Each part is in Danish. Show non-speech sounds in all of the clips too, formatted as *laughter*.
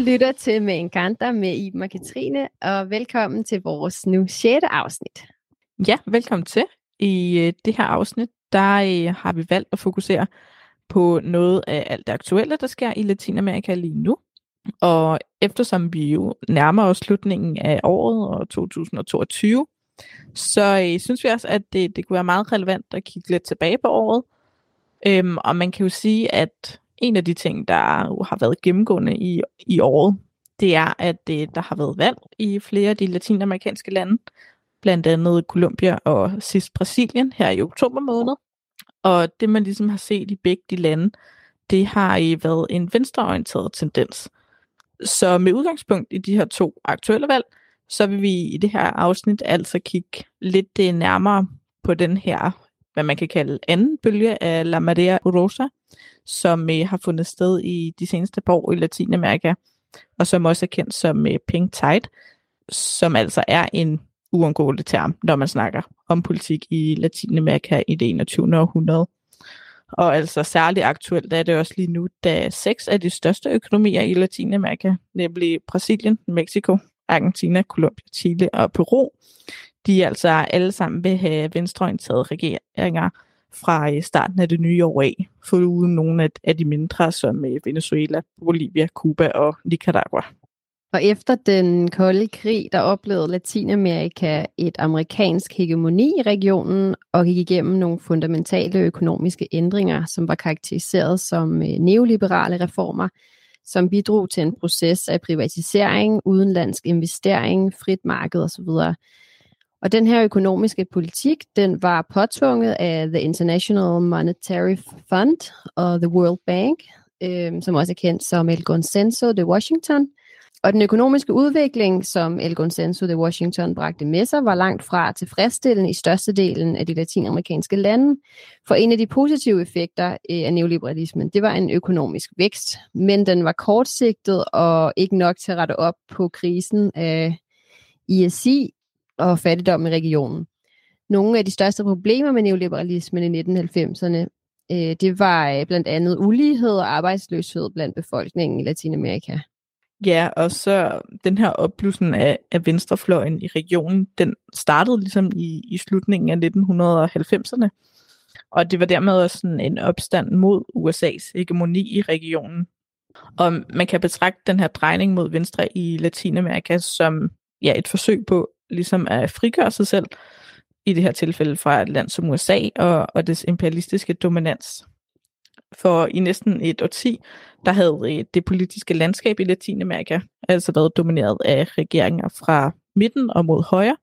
lytter til Med Encanter med Iben og Katrine, og velkommen til vores nu 6. afsnit. Ja, velkommen til. I øh, det her afsnit, der øh, har vi valgt at fokusere på noget af alt det aktuelle, der sker i Latinamerika lige nu. Og eftersom vi jo nærmer os slutningen af året og 2022, så øh, synes vi også, at det, det kunne være meget relevant at kigge lidt tilbage på året. Øhm, og man kan jo sige, at en af de ting, der har været gennemgående i, i året, det er, at det, der har været valg i flere af de latinamerikanske lande, blandt andet Colombia og sidst Brasilien her i oktober måned. Og det man ligesom har set i begge de lande, det har i været en venstreorienteret tendens. Så med udgangspunkt i de her to aktuelle valg, så vil vi i det her afsnit altså kigge lidt øh, nærmere på den her, hvad man kan kalde anden bølge af La Marea Rosa, som øh, har fundet sted i de seneste par år i Latinamerika, og som også er kendt som øh, Pink Tide, som altså er en uundgåelig term, når man snakker om politik i Latinamerika i det 21. århundrede. Og altså særligt aktuelt er det også lige nu, da seks af de største økonomier i Latinamerika, nemlig Brasilien, Mexico, Argentina, Colombia, Chile og Peru, de altså alle sammen vil have venstreorienterede regeringer fra øh, starten af det nye år af, foruden nogle af de mindre som øh, Venezuela, Bolivia, Cuba og Nicaragua. Og efter den kolde krig, der oplevede Latinamerika et amerikansk hegemoni i regionen og gik igennem nogle fundamentale økonomiske ændringer, som var karakteriseret som øh, neoliberale reformer, som bidrog til en proces af privatisering, udenlandsk investering, frit marked osv. Og den her økonomiske politik, den var påtvunget af The International Monetary Fund og The World Bank, øh, som også er kendt som El Consenso de Washington – og den økonomiske udvikling, som El Consenso de Washington bragte med sig, var langt fra tilfredsstillende i størstedelen af de latinamerikanske lande. For en af de positive effekter øh, af neoliberalismen, det var en økonomisk vækst, men den var kortsigtet og ikke nok til at rette op på krisen af ISI og fattigdom i regionen. Nogle af de største problemer med neoliberalismen i 1990'erne, øh, det var øh, blandt andet ulighed og arbejdsløshed blandt befolkningen i Latinamerika. Ja, og så den her opblussen af, af venstrefløjen i regionen, den startede ligesom i, i slutningen af 1990'erne. Og det var dermed også sådan en opstand mod USA's hegemoni i regionen. Og man kan betragte den her drejning mod venstre i Latinamerika som ja, et forsøg på ligesom at frigøre sig selv, i det her tilfælde fra et land som USA og, og dets imperialistiske dominans. For i næsten et årti, der havde det politiske landskab i Latinamerika altså været domineret af regeringer fra midten og mod højre.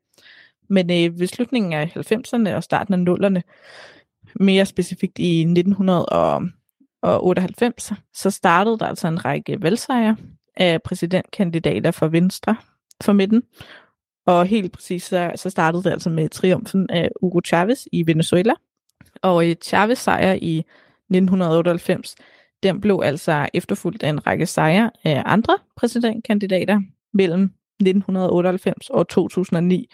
Men øh, ved slutningen af 90'erne og starten af 0'erne, mere specifikt i 1998, så startede der altså en række valgsejre af præsidentkandidater for Venstre for midten. Og helt præcis så, så startede det altså med triumfen af Hugo Chavez i Venezuela. Og Chavez sejr i 1998, den blev altså efterfulgt af en række sejre af andre præsidentkandidater mellem 1998 og 2009,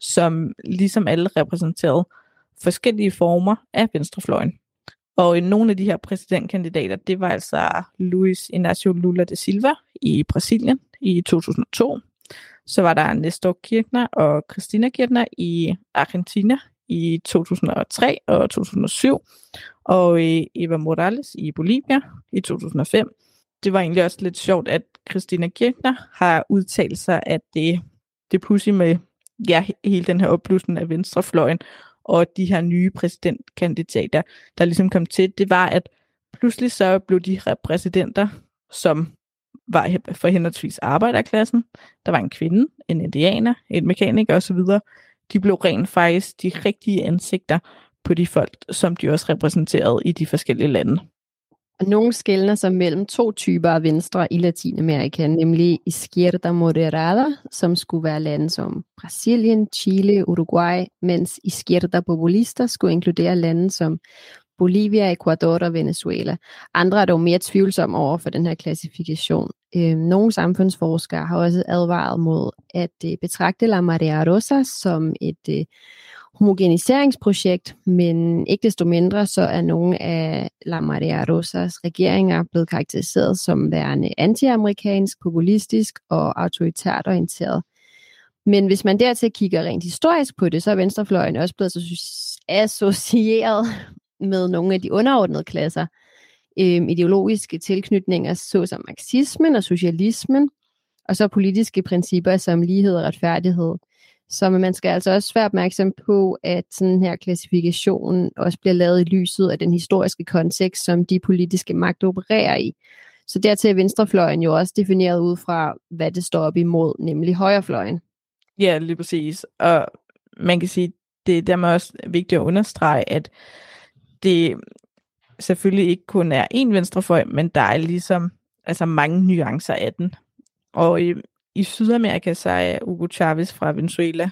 som ligesom alle repræsenterede forskellige former af venstrefløjen. Og nogle af de her præsidentkandidater, det var altså Luis Inácio Lula da Silva i Brasilien i 2002. Så var der Nestor Kirchner og Christina Kirchner i Argentina i 2003 og 2007 og øh, Eva Morales i Bolivia i 2005. Det var egentlig også lidt sjovt, at Christina Kirchner har udtalt sig, at det, det pussy med ja, hele den her opblussen af venstrefløjen og de her nye præsidentkandidater, der ligesom kom til, det var, at pludselig så blev de præsidenter som var for henholdsvis arbejderklassen, der var en kvinde, en indianer, en mekaniker osv., de blev rent faktisk de rigtige ansigter på de folk, som de også repræsenterede i de forskellige lande. Nogle skældner sig mellem to typer af venstre i Latinamerika, nemlig Izquierda Moderada, som skulle være lande som Brasilien, Chile, Uruguay, mens Izquierda Populista skulle inkludere lande som Bolivia, Ecuador og Venezuela. Andre er dog mere tvivlsomme over for den her klassifikation. Øh, nogle samfundsforskere har også advaret mod at øh, betragte La Marea Rosa som et øh, homogeniseringsprojekt, men ikke desto mindre så er nogle af La Maria Rosas regeringer blevet karakteriseret som værende antiamerikansk, populistisk og autoritært orienteret. Men hvis man dertil kigger rent historisk på det, så er venstrefløjen også blevet associeret med nogle af de underordnede klasser, øh, ideologiske tilknytninger, såsom marxismen og socialismen, og så politiske principper som lighed og retfærdighed. Så man skal altså også være opmærksom på, at sådan her klassifikation også bliver lavet i lyset af den historiske kontekst, som de politiske magter opererer i. Så dertil er venstrefløjen jo også defineret ud fra, hvad det står op imod, nemlig højrefløjen. Ja, lige præcis. Og man kan sige, det er dermed også vigtigt at understrege, at det selvfølgelig ikke kun er én venstrefløj, men der er ligesom altså mange nuancer af den. Og i, i Sydamerika, så er Hugo Chavez fra Venezuela,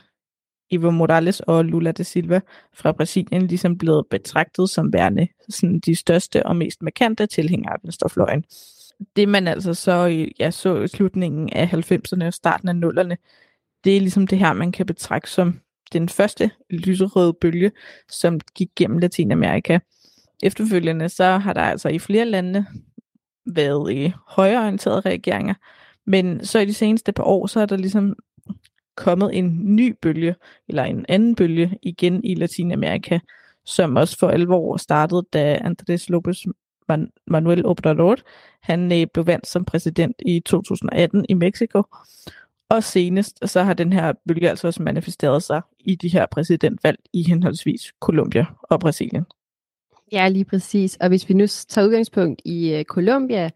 Evo Morales og Lula da Silva fra Brasilien ligesom blevet betragtet som værende sådan de største og mest markante tilhængere af venstrefløjen. Det man altså så ja, så i slutningen af 90'erne og starten af 0'erne, det er ligesom det her, man kan betragte som den første lyserøde bølge, som gik gennem Latinamerika. Efterfølgende så har der altså i flere lande været i højreorienterede regeringer, men så i de seneste par år, så er der ligesom kommet en ny bølge, eller en anden bølge igen i Latinamerika, som også for alvor startede, da Andrés López Manuel Obrador, han øh, blev valgt som præsident i 2018 i Mexico. Og senest, så har den her bølge altså også manifesteret sig i de her præsidentvalg i henholdsvis Colombia og Brasilien. Ja, lige præcis. Og hvis vi nu tager udgangspunkt i øh, Colombia,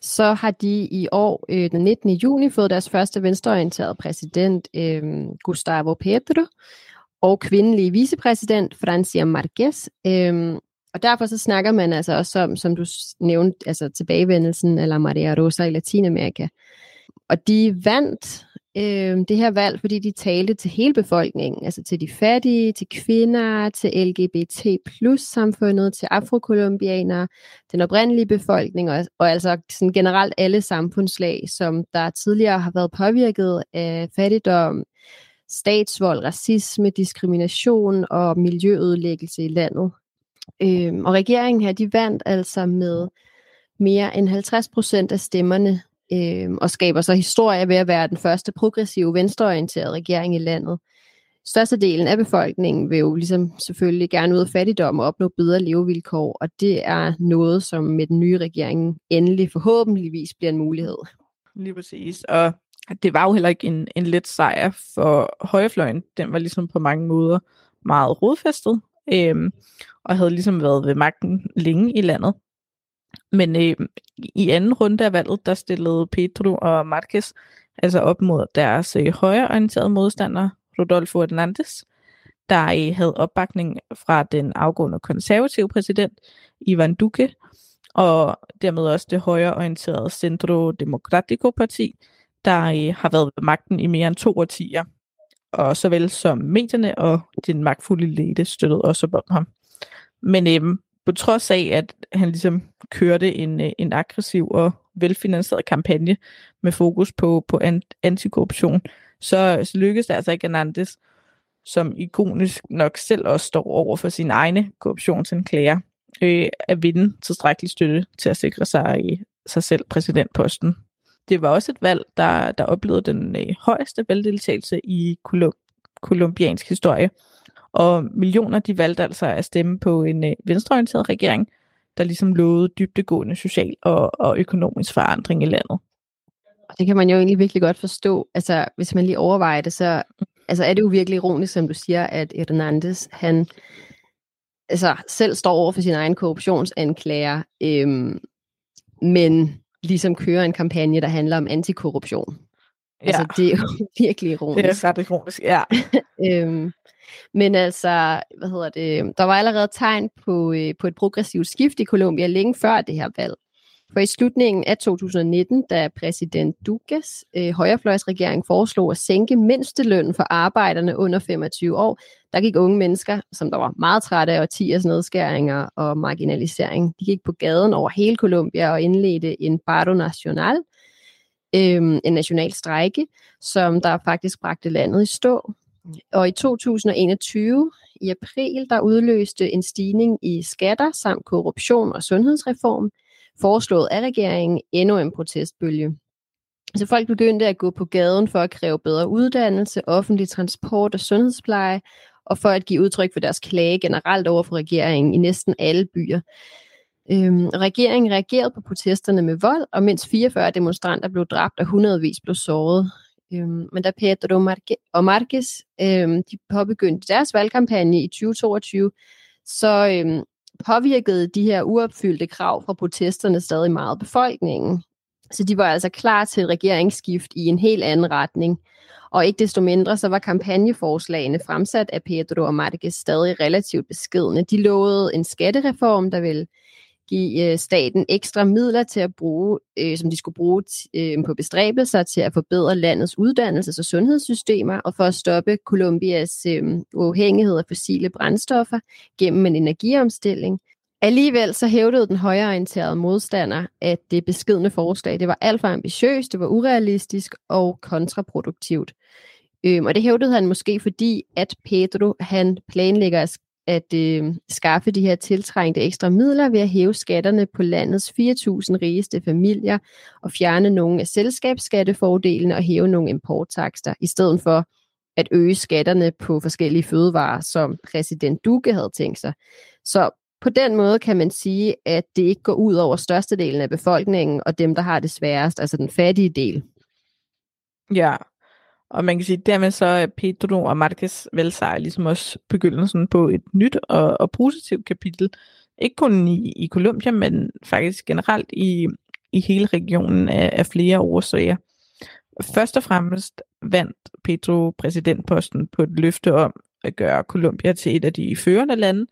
så har de i år, øh, den 19. juni, fået deres første venstreorienterede præsident, øh, Gustavo Petro, og kvindelige vicepræsident, Francia Marquez. Øh, og derfor så snakker man altså også om, som du nævnte, altså tilbagevendelsen eller Maria Rosa i Latinamerika. Og de vandt øh, det her valg, fordi de talte til hele befolkningen, altså til de fattige, til kvinder, til LGBT plus samfundet, til afrokolumbianere, den oprindelige befolkning, og, og altså sådan generelt alle samfundslag, som der tidligere har været påvirket af fattigdom, statsvold, racisme, diskrimination og miljøødelæggelse i landet. Øh, og regeringen her, de vandt altså med mere end 50 procent af stemmerne øh, og skaber så historie ved at være den første progressive venstreorienterede regering i landet. Størstedelen af befolkningen vil jo ligesom selvfølgelig gerne ud af fattigdom og opnå bedre levevilkår, og det er noget, som med den nye regering endelig forhåbentligvis bliver en mulighed. Lige præcis, og det var jo heller ikke en, en let sejr for højrefløjen. Den var ligesom på mange måder meget rodfæstet, øhm, og havde ligesom været ved magten længe i landet. Men øh, i anden runde af valget, der stillede Pedro og Marquez altså op mod deres øh, højreorienterede modstander, Rodolfo Hernandez, der øh, havde opbakning fra den afgående konservative præsident, Ivan Duque, og dermed også det højreorienterede Centro Democrático Parti, der øh, har været ved magten i mere end to årtier. Og såvel som medierne og den magtfulde lede støttede også op om ham. Men øh, på trods af, at han ligesom kørte en, øh, en aggressiv og velfinansieret kampagne med fokus på, på antikorruption, så, så lykkedes det altså ikke Hernandez, som ikonisk nok selv også står over for sine egne korruptionsanklager, øh, at vinde tilstrækkelig støtte til at sikre sig i sig selv præsidentposten. Det var også et valg, der, der oplevede den øh, højeste valgdeltagelse i kolumbiansk historie, og millioner de valgte altså at stemme på en øh, venstreorienteret regering, der ligesom lovede dybtegående social og, og økonomisk forandring i landet. Og det kan man jo egentlig virkelig godt forstå. Altså, hvis man lige overvejer det, så altså, er det jo virkelig ironisk, som du siger, at Hernandez, han altså, selv står over for sin egen korruptionsanklager, øhm, men ligesom kører en kampagne, der handler om antikorruption. Altså, ja. det er jo *laughs* virkelig ironisk. Det er ret ironisk, ja. *laughs* øhm, men altså, hvad hedder det, der var allerede tegn på, øh, på et progressivt skift i Colombia længe før det her valg. For i slutningen af 2019, da præsident Duques øh, højrefløjsregering foreslog at sænke mindstelønnen for arbejderne under 25 år, der gik unge mennesker, som der var meget trætte af årtiers nedskæringer og marginalisering, de gik på gaden over hele Colombia og indledte en paro national, øh, en national strejke, som der faktisk bragte landet i stå. Og i 2021, i april, der udløste en stigning i skatter samt korruption og sundhedsreform, foreslået af regeringen endnu en protestbølge. Så folk begyndte at gå på gaden for at kræve bedre uddannelse, offentlig transport og sundhedspleje, og for at give udtryk for deres klage generelt over for regeringen i næsten alle byer. Øhm, regeringen reagerede på protesterne med vold, og mindst 44 demonstranter blev dræbt og hundredvis blev såret. Øhm, men da Pedro Marque- og Marquez øhm, de påbegyndte deres valgkampagne i 2022, så øhm, påvirkede de her uopfyldte krav fra protesterne stadig meget befolkningen. Så de var altså klar til et regeringsskift i en helt anden retning. Og ikke desto mindre, så var kampagneforslagene fremsat af Pedro og Marquez stadig relativt beskedne. De lovede en skattereform, der ville give øh, staten ekstra midler til at bruge, øh, som de skulle bruge øh, på bestræbelser til at forbedre landets uddannelses- og sundhedssystemer, og for at stoppe Colombias øh, uafhængighed af fossile brændstoffer gennem en energiomstilling. Alligevel så hævdede den højreorienterede modstander, at det beskedne forslag det var alt for ambitiøst, det var urealistisk og kontraproduktivt. Øhm, og det hævdede han måske fordi, at Pedro han planlægger at at øh, skaffe de her tiltrængte ekstra midler ved at hæve skatterne på landets 4.000 rigeste familier og fjerne nogle af selskabsskattefordelene og hæve nogle importtakster, i stedet for at øge skatterne på forskellige fødevarer, som præsident Duque havde tænkt sig. Så på den måde kan man sige, at det ikke går ud over størstedelen af befolkningen og dem, der har det sværest, altså den fattige del. Ja, og man kan sige, dermed så er Pedro og Marquez Velsejr ligesom også begyndelsen på et nyt og, og positivt kapitel. Ikke kun i, i Colombia, men faktisk generelt i, i hele regionen af, af flere årsager. Først og fremmest vandt Pedro præsidentposten på et løfte om at gøre Colombia til et af de førende lande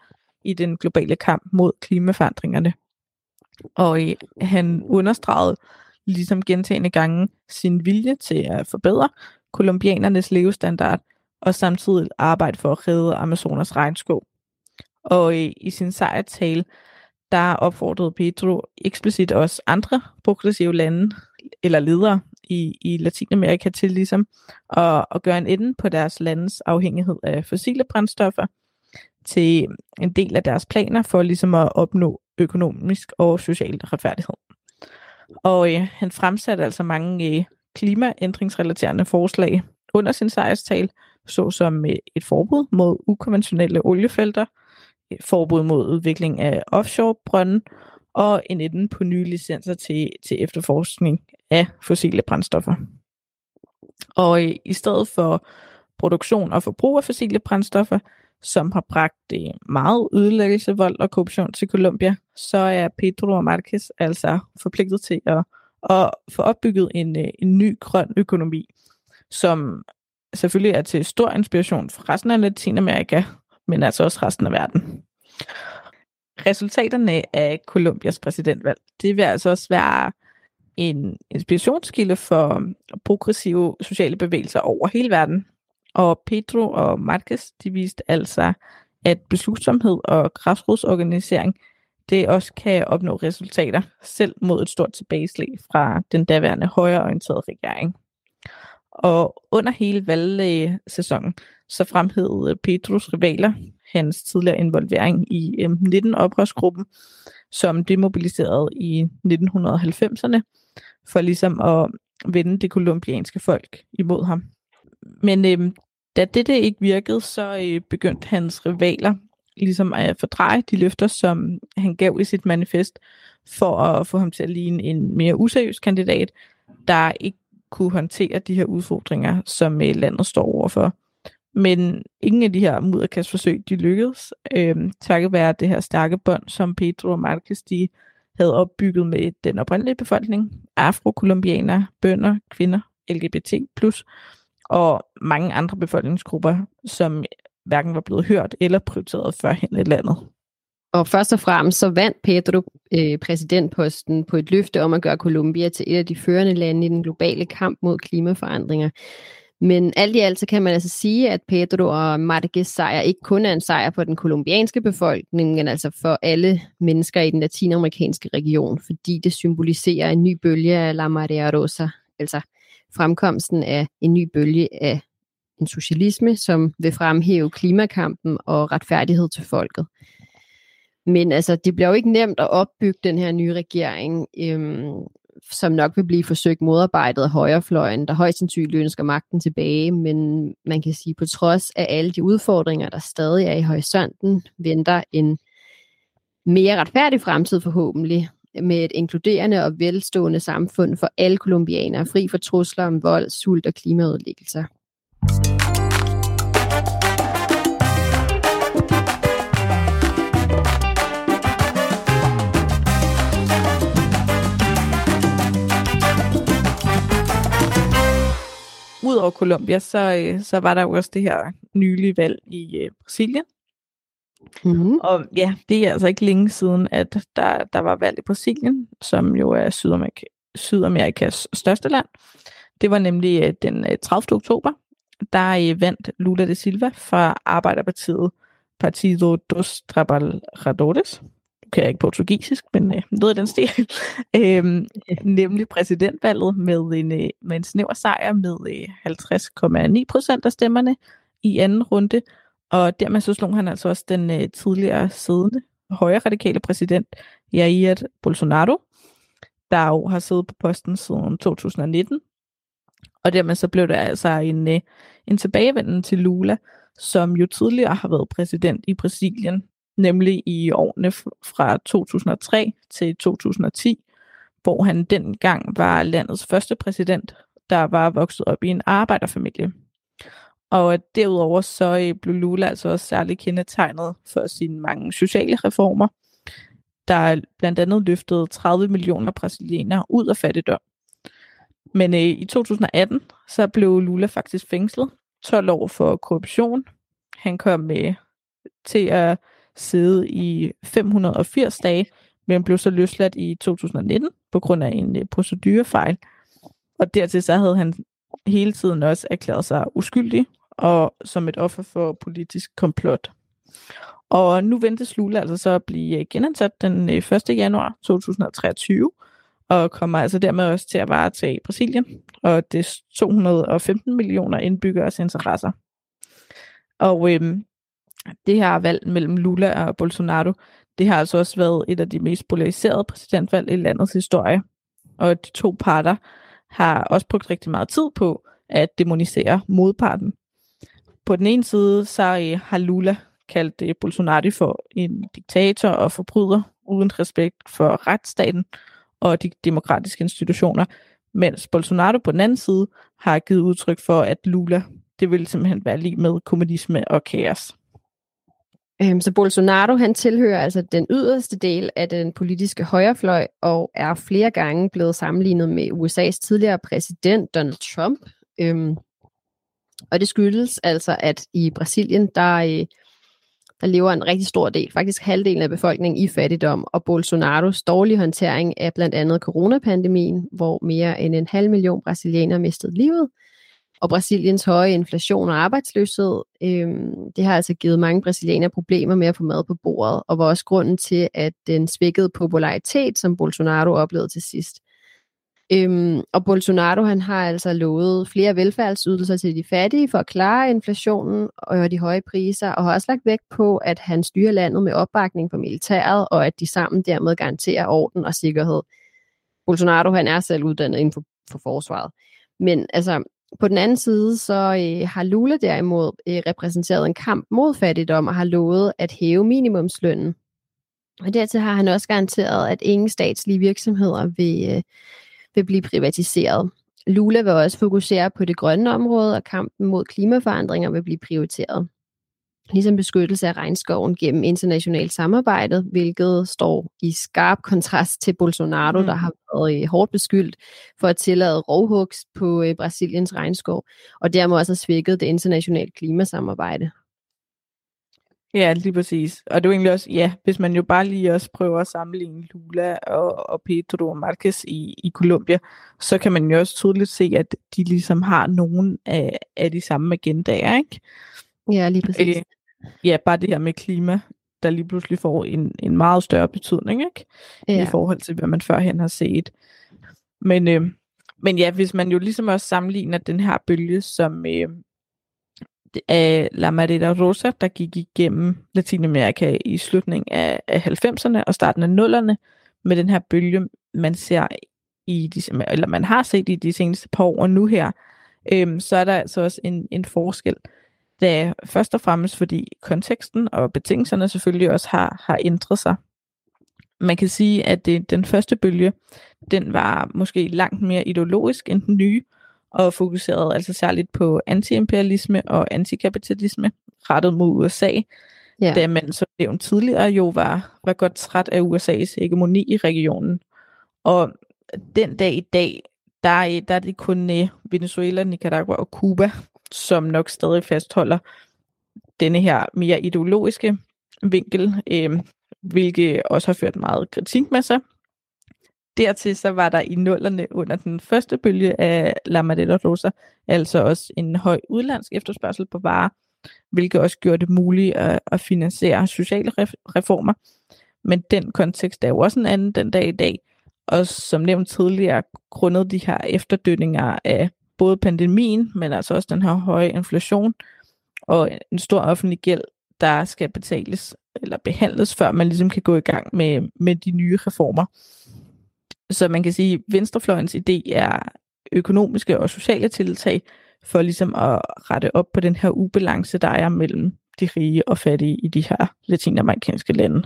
i den globale kamp mod klimaforandringerne. Og øh, han understregede ligesom gentagende gange sin vilje til at forbedre kolumbianernes levestandard og samtidig arbejde for at redde Amazonas regnskov. Og i, i sin sejrtale, der opfordrede Pedro eksplicit også andre progressive lande eller ledere i, i Latinamerika til ligesom at, at gøre en ende på deres landes afhængighed af fossile brændstoffer til en del af deres planer for ligesom at opnå økonomisk og social retfærdighed. Og øh, han fremsatte altså mange øh, klimaændringsrelaterende forslag under sin sejrstal, såsom øh, et forbud mod ukonventionelle oliefelter, et forbud mod udvikling af offshore-brønde og en enden på nye licenser til, til efterforskning af fossile brændstoffer. Og i, i stedet for produktion og forbrug af fossile brændstoffer, som har bragt øh, meget ødelæggelse, vold og korruption til Colombia, så er Pedro og Marquez altså forpligtet til at, at få opbygget en, øh, en ny grøn økonomi, som selvfølgelig er til stor inspiration for resten af Latinamerika, men altså også resten af verden. Resultaterne af Colombias præsidentvalg, det vil altså også være en inspirationskilde for progressive sociale bevægelser over hele verden. Og Pedro og Marquez, de viste altså, at beslutsomhed og græsrodsorganisering, det også kan opnå resultater, selv mod et stort tilbageslag fra den daværende højreorienterede regering. Og under hele valgsæsonen, så fremhævede Petrus rivaler hans tidligere involvering i øh, M19-oprørsgruppen, som demobiliserede i 1990'erne, for ligesom at vende det kolumbianske folk imod ham. Men øhm, da dette ikke virkede, så øh, begyndte hans rivaler ligesom at fordreje de løfter, som han gav i sit manifest, for at få ham til at ligne en mere useriøs kandidat, der ikke kunne håndtere de her udfordringer, som øh, landet står overfor. Men ingen af de her mudderkastforsøg, de lykkedes, øh, takket være det her stærke bånd, som Pedro og Marquez, de havde opbygget med den oprindelige befolkning, afrokolumbianere, bønder, kvinder, LGBT+, og mange andre befolkningsgrupper, som hverken var blevet hørt eller prioriteret førhen i landet. Og først og fremmest så vandt Pedro øh, præsidentposten på et løfte om at gøre Colombia til et af de førende lande i den globale kamp mod klimaforandringer. Men alt i alt så kan man altså sige, at Pedro og Marquez sejr ikke kun er en sejr for den kolumbianske befolkning, men altså for alle mennesker i den latinamerikanske region, fordi det symboliserer en ny bølge af La Marea Rosa, altså fremkomsten af en ny bølge af en socialisme, som vil fremhæve klimakampen og retfærdighed til folket. Men altså, det bliver jo ikke nemt at opbygge den her nye regering, øhm, som nok vil blive forsøgt modarbejdet af højrefløjen, der højst sandsynligt ønsker magten tilbage, men man kan sige, på trods af alle de udfordringer, der stadig er i horisonten, venter en mere retfærdig fremtid forhåbentlig, med et inkluderende og velstående samfund for alle kolumbianere, fri for trusler om vold, sult og klimaudlæggelser. Udover Colombia, så, øh, så var der jo også det her nylige valg i øh, Brasilien. Mm-hmm. Og ja, det er altså ikke længe siden, at der, der var valg i Brasilien, som jo er Sydamerika, Sydamerikas største land. Det var nemlig øh, den 30. oktober, der vandt Lula de Silva fra Arbejderpartiet Partido dos Trabalhadores. Kan jeg ikke portugisisk, men øh, noget af den stil, øhm, nemlig præsidentvalget med en, øh, med en snæver sejr med øh, 50,9 procent af stemmerne i anden runde, og dermed så slog han altså også den øh, tidligere siddende højre radikale præsident Jair Bolsonaro, der jo har siddet på posten siden 2019. Og dermed så blev det altså en, øh, en tilbagevenden til Lula, som jo tidligere har været præsident i Brasilien nemlig i årene fra 2003 til 2010, hvor han dengang var landets første præsident, der var vokset op i en arbejderfamilie. Og derudover så øh, blev Lula altså også særligt kendetegnet for sine mange sociale reformer, der blandt andet løftede 30 millioner brasilianere ud af fattigdom. Men øh, i 2018 så blev Lula faktisk fængslet 12 år for korruption. Han kom med øh, til at sidde i 580 dage, men blev så løsladt i 2019 på grund af en øh, procedurefejl. Og dertil så havde han hele tiden også erklæret sig uskyldig og som et offer for politisk komplot. Og nu ventes Lula altså så at blive øh, genansat den øh, 1. Januar 2023, og kommer altså dermed også til at varetage Brasilien og det 215 millioner indbyggeres interesser. Og øhm, det her valg mellem Lula og Bolsonaro, det har altså også været et af de mest polariserede præsidentvalg i landets historie. Og de to parter har også brugt rigtig meget tid på at demonisere modparten. På den ene side, så øh, har Lula kaldt øh, Bolsonaro for en diktator og forbryder, uden respekt for retsstaten og de demokratiske institutioner, mens Bolsonaro på den anden side har givet udtryk for, at Lula, det vil simpelthen være lige med kommunisme og kaos. Øhm, så Bolsonaro han tilhører altså den yderste del af den politiske højrefløj og er flere gange blevet sammenlignet med USA's tidligere præsident Donald Trump. Øhm, og det skyldes altså, at i Brasilien, der, øh, der lever en rigtig stor del, faktisk halvdelen af befolkningen i fattigdom, og Bolsonaros dårlige håndtering af blandt andet coronapandemien, hvor mere end en halv million brasilianere mistede livet, og Brasiliens høje inflation og arbejdsløshed, øh, det har altså givet mange brasilianere problemer med at få mad på bordet, og var også grunden til, at den svækkede popularitet, som Bolsonaro oplevede til sidst. Øhm, og Bolsonaro han har altså lovet flere velfærdsydelser til de fattige for at klare inflationen og de høje priser, og har også lagt vægt på, at han styrer landet med opbakning fra militæret, og at de sammen dermed garanterer orden og sikkerhed. Bolsonaro han er selv uddannet inden for, for forsvaret. Men altså, på den anden side, så øh, har Lula derimod øh, repræsenteret en kamp mod fattigdom og har lovet at hæve minimumslønnen. Og dertil har han også garanteret, at ingen statslige virksomheder vil, øh, vil blive privatiseret. Lula vil også fokusere på det grønne område, og kampen mod klimaforandringer vil blive prioriteret ligesom beskyttelse af regnskoven gennem internationalt samarbejde, hvilket står i skarp kontrast til Bolsonaro, mm. der har været øh, hårdt beskyldt for at tillade rovhugs på øh, Brasiliens regnskov, og dermed også har svækket det internationale klimasamarbejde. Ja, lige præcis. Og det er jo egentlig også, ja, hvis man jo bare lige også prøver at sammenligne Lula og, og Pedro Marquez i, i Colombia, så kan man jo også tydeligt se, at de ligesom har nogle af, af de samme agendaer, ikke? Ja, lige præcis. Øh, ja, bare det her med klima, der lige pludselig får en, en meget større betydning, ikke? Ja. I forhold til, hvad man førhen har set. Men, øh, men ja, hvis man jo ligesom også sammenligner den her bølge, som, øh, af La Marita Rosa, der gik igennem Latinamerika i slutningen af, af 90'erne og starten af 0'erne, med den her bølge, man ser i de, eller man har set i de seneste par år, nu her, øhm, så er der altså også en, en forskel. Da først og fremmest fordi konteksten og betingelserne selvfølgelig også har, har ændret sig. Man kan sige, at det, den første bølge, den var måske langt mere ideologisk end den nye, og fokuserede altså særligt på antiimperialisme og antikapitalisme rettet mod USA, ja. da man som nævnt tidligere jo var, var godt træt af USA's hegemoni i regionen. Og den dag i dag, der, der er det kun uh, Venezuela, Nicaragua og Cuba, som nok stadig fastholder denne her mere ideologiske vinkel, øh, hvilket også har ført meget kritik med sig. Dertil så var der i nullerne under den første bølge af La Madera Rosa, altså også en høj udlandsk efterspørgsel på varer, hvilket også gjorde det muligt at, at finansiere sociale reformer. Men den kontekst er jo også en anden den dag i dag, og som nævnt tidligere, grundet de her efterdønninger af både pandemien, men altså også den her høje inflation og en stor offentlig gæld, der skal betales eller behandles, før man ligesom kan gå i gang med, med de nye reformer. Så man kan sige, at venstrefløjens idé er økonomiske og sociale tiltag for ligesom at rette op på den her ubalance, der er mellem de rige og fattige i de her latinamerikanske lande.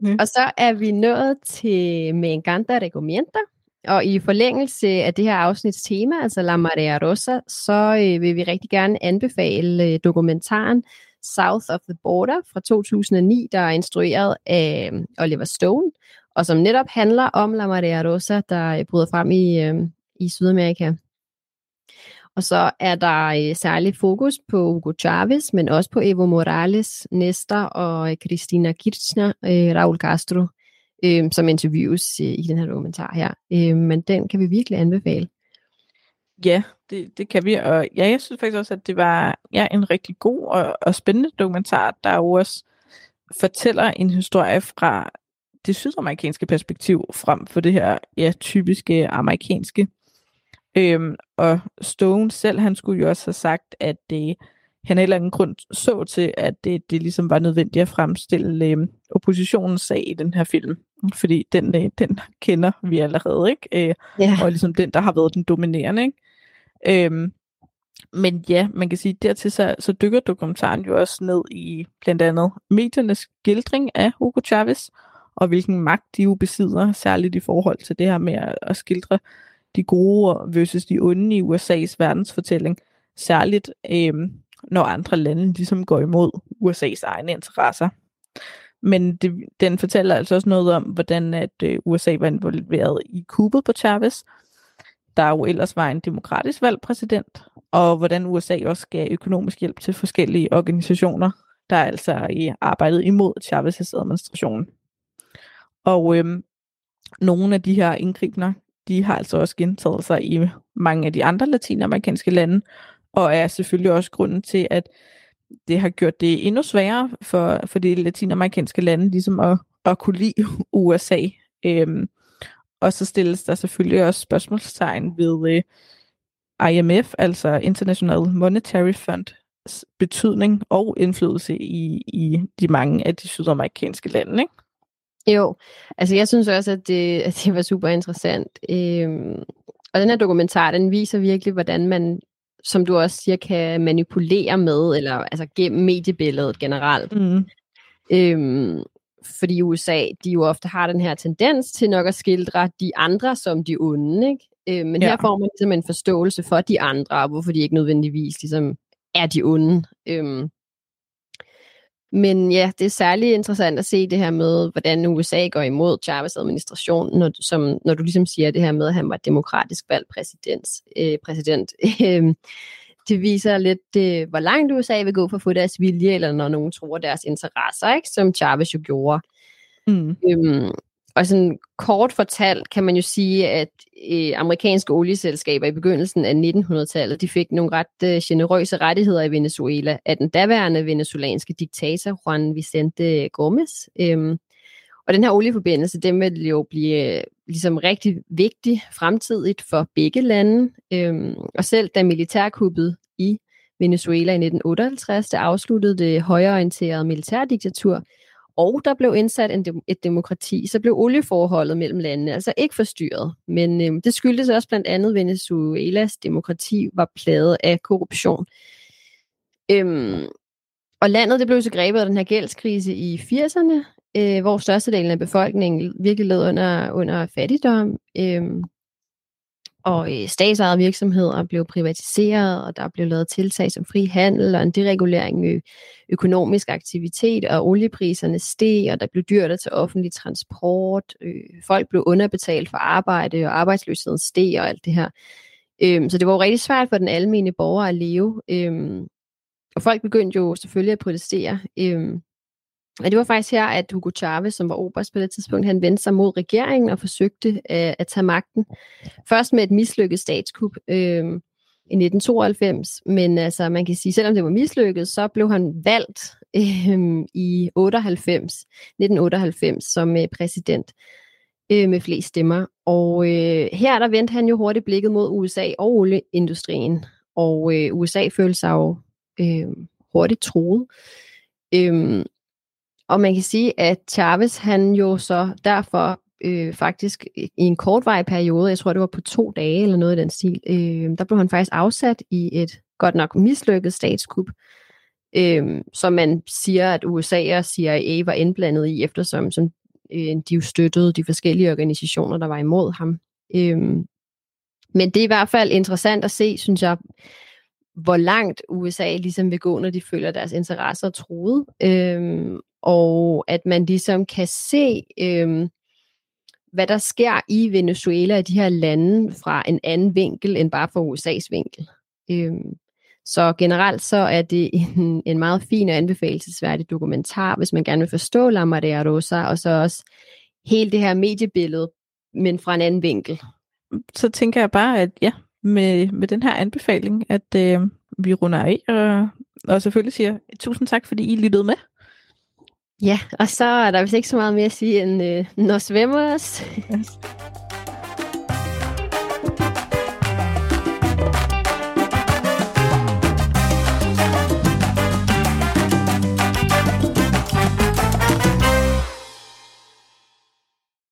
Mm. Og så er vi nået til Me encanta recomienda, og i forlængelse af det her afsnits tema, altså La Marea Rosa, så øh, vil vi rigtig gerne anbefale øh, dokumentaren South of the Border fra 2009, der er instrueret af øh, Oliver Stone, og som netop handler om La Marea Rosa, der øh, bryder frem i, øh, i Sydamerika. Og så er der øh, særlig fokus på Hugo Chavez, men også på Evo Morales, Nestor og øh, Cristina Kirchner, øh, Raul Castro, øh, som interviews øh, i den her dokumentar her. Øh, men den kan vi virkelig anbefale. Ja, det, det kan vi. Og ja, jeg synes faktisk også, at det var ja, en rigtig god og, og spændende dokumentar, der jo også fortæller en historie fra det sydamerikanske perspektiv frem for det her ja, typiske amerikanske. Øhm, og Stone selv, han skulle jo også have sagt, at det, han af en grund så til, at det, det ligesom var nødvendigt at fremstille øhm, oppositionens sag i den her film fordi den, øh, den kender vi allerede, ikke? Øh, ja. Og ligesom den, der har været den dominerende, ikke? Øhm, men ja, man kan sige, dertil så, så dykker dokumentaren jo også ned i blandt andet mediernes skildring af Hugo Chavez, og hvilken magt de jo besidder, særligt i forhold til det her med at, at skildre de gode versus de onde i USA's verdensfortælling, særligt øh, når andre lande ligesom går imod USA's egne interesser. Men det, den fortæller altså også noget om, hvordan at øh, USA var involveret i kuppet på Chavez, der jo ellers var en demokratisk valgt præsident, og hvordan USA også gav økonomisk hjælp til forskellige organisationer, der altså øh, i arbejdet imod Chavez' administration. Og øhm, nogle af de her indgribner, de har altså også gentaget sig i mange af de andre latinamerikanske lande, og er selvfølgelig også grunden til, at det har gjort det endnu sværere for, for de latinamerikanske lande ligesom at, at kunne lide USA. Øhm, og så stilles der selvfølgelig også spørgsmålstegn ved øh, IMF, altså International Monetary Fund, betydning og indflydelse i, i de mange af de sydamerikanske lande, ikke? Jo, altså jeg synes også, at det, *laughs* at det var super interessant. Øhm, og den her dokumentar, den viser virkelig, hvordan man som du også siger, kan manipulere med, eller altså gennem mediebilledet generelt. Mm. Øhm, fordi USA, de jo ofte har den her tendens til nok at skildre de andre som de onde, ikke? Øh, men ja. her får man ligesom en forståelse for de andre, og hvorfor de ikke nødvendigvis ligesom er de onde. Øhm, men ja, det er særlig interessant at se det her med, hvordan USA går imod Chavez administration, når, som, når du ligesom siger det her med, at han var demokratisk valgt præsident. Øh, præsident. Øhm, det viser lidt, øh, hvor langt USA vil gå for at få deres vilje, eller når nogen tror deres interesser, ikke? som Chavez jo gjorde. Mm. Øhm, og sådan kort fortalt kan man jo sige, at øh, amerikanske olieselskaber i begyndelsen af 1900-tallet, de fik nogle ret øh, generøse rettigheder i Venezuela af den daværende venezuelanske diktator Juan Vicente Gómez. Øhm, og den her olieforbindelse, den vil jo blive øh, ligesom rigtig vigtig fremtidigt for begge lande. Øhm, og selv da militærkuppet i Venezuela i 1958, der afsluttede det højreorienterede militærdiktatur, og der blev indsat en dem- et demokrati, så blev olieforholdet mellem landene altså ikke forstyrret. Men øh, det skyldtes også blandt andet, Venezuelas demokrati var plaget af korruption. Øhm, og landet det blev så grebet af den her gældskrise i 80'erne, øh, hvor størstedelen af befolkningen virkelig led under, under fattigdom. Øh, og øh, statsejede virksomheder blev privatiseret, og der blev lavet tiltag som fri handel og en deregulering med økonomisk aktivitet, og oliepriserne steg, og der blev dyrt til offentlig transport. Øh, folk blev underbetalt for arbejde, og arbejdsløsheden steg og alt det her. Øh, så det var jo rigtig svært for den almindelige borger at leve. Øh, og folk begyndte jo selvfølgelig at protestere. Øh, og det var faktisk her, at Hugo Chavez, som var oberst på det tidspunkt, han vendte sig mod regeringen og forsøgte øh, at tage magten. Først med et mislykket statskup øh, i 1992, men altså man kan sige, selvom det var mislykket, så blev han valgt øh, i 98, 1998 som øh, præsident øh, med flest stemmer. Og øh, her der vendte han jo hurtigt blikket mod USA og olieindustrien, og øh, USA følte sig jo øh, hurtigt troet. Øh, og man kan sige, at Chavez, han jo så derfor øh, faktisk i en kortvarig periode, jeg tror det var på to dage eller noget i den stil, øh, der blev han faktisk afsat i et godt nok mislykket statskup, øh, som man siger, at USA og CIA var indblandet i, eftersom som, øh, de jo støttede de forskellige organisationer, der var imod ham. Øh, men det er i hvert fald interessant at se, synes jeg, hvor langt USA ligesom vil gå, når de føler deres interesser truet. Øhm, og at man ligesom kan se, øhm, hvad der sker i Venezuela og de her lande fra en anden vinkel end bare fra USA's vinkel. Øhm, så generelt så er det *laughs* en, en meget fin og anbefalesværdig dokumentar, hvis man gerne vil forstå La Maria Rosa, og så også hele det her mediebillede, men fra en anden vinkel. Så tænker jeg bare, at ja, med, med den her anbefaling, at øh, vi runder af, og, og selvfølgelig siger tusind tak, fordi I lyttede med. Ja, og så er der vist ikke så meget mere at sige end, øh, nos vemos. Yes.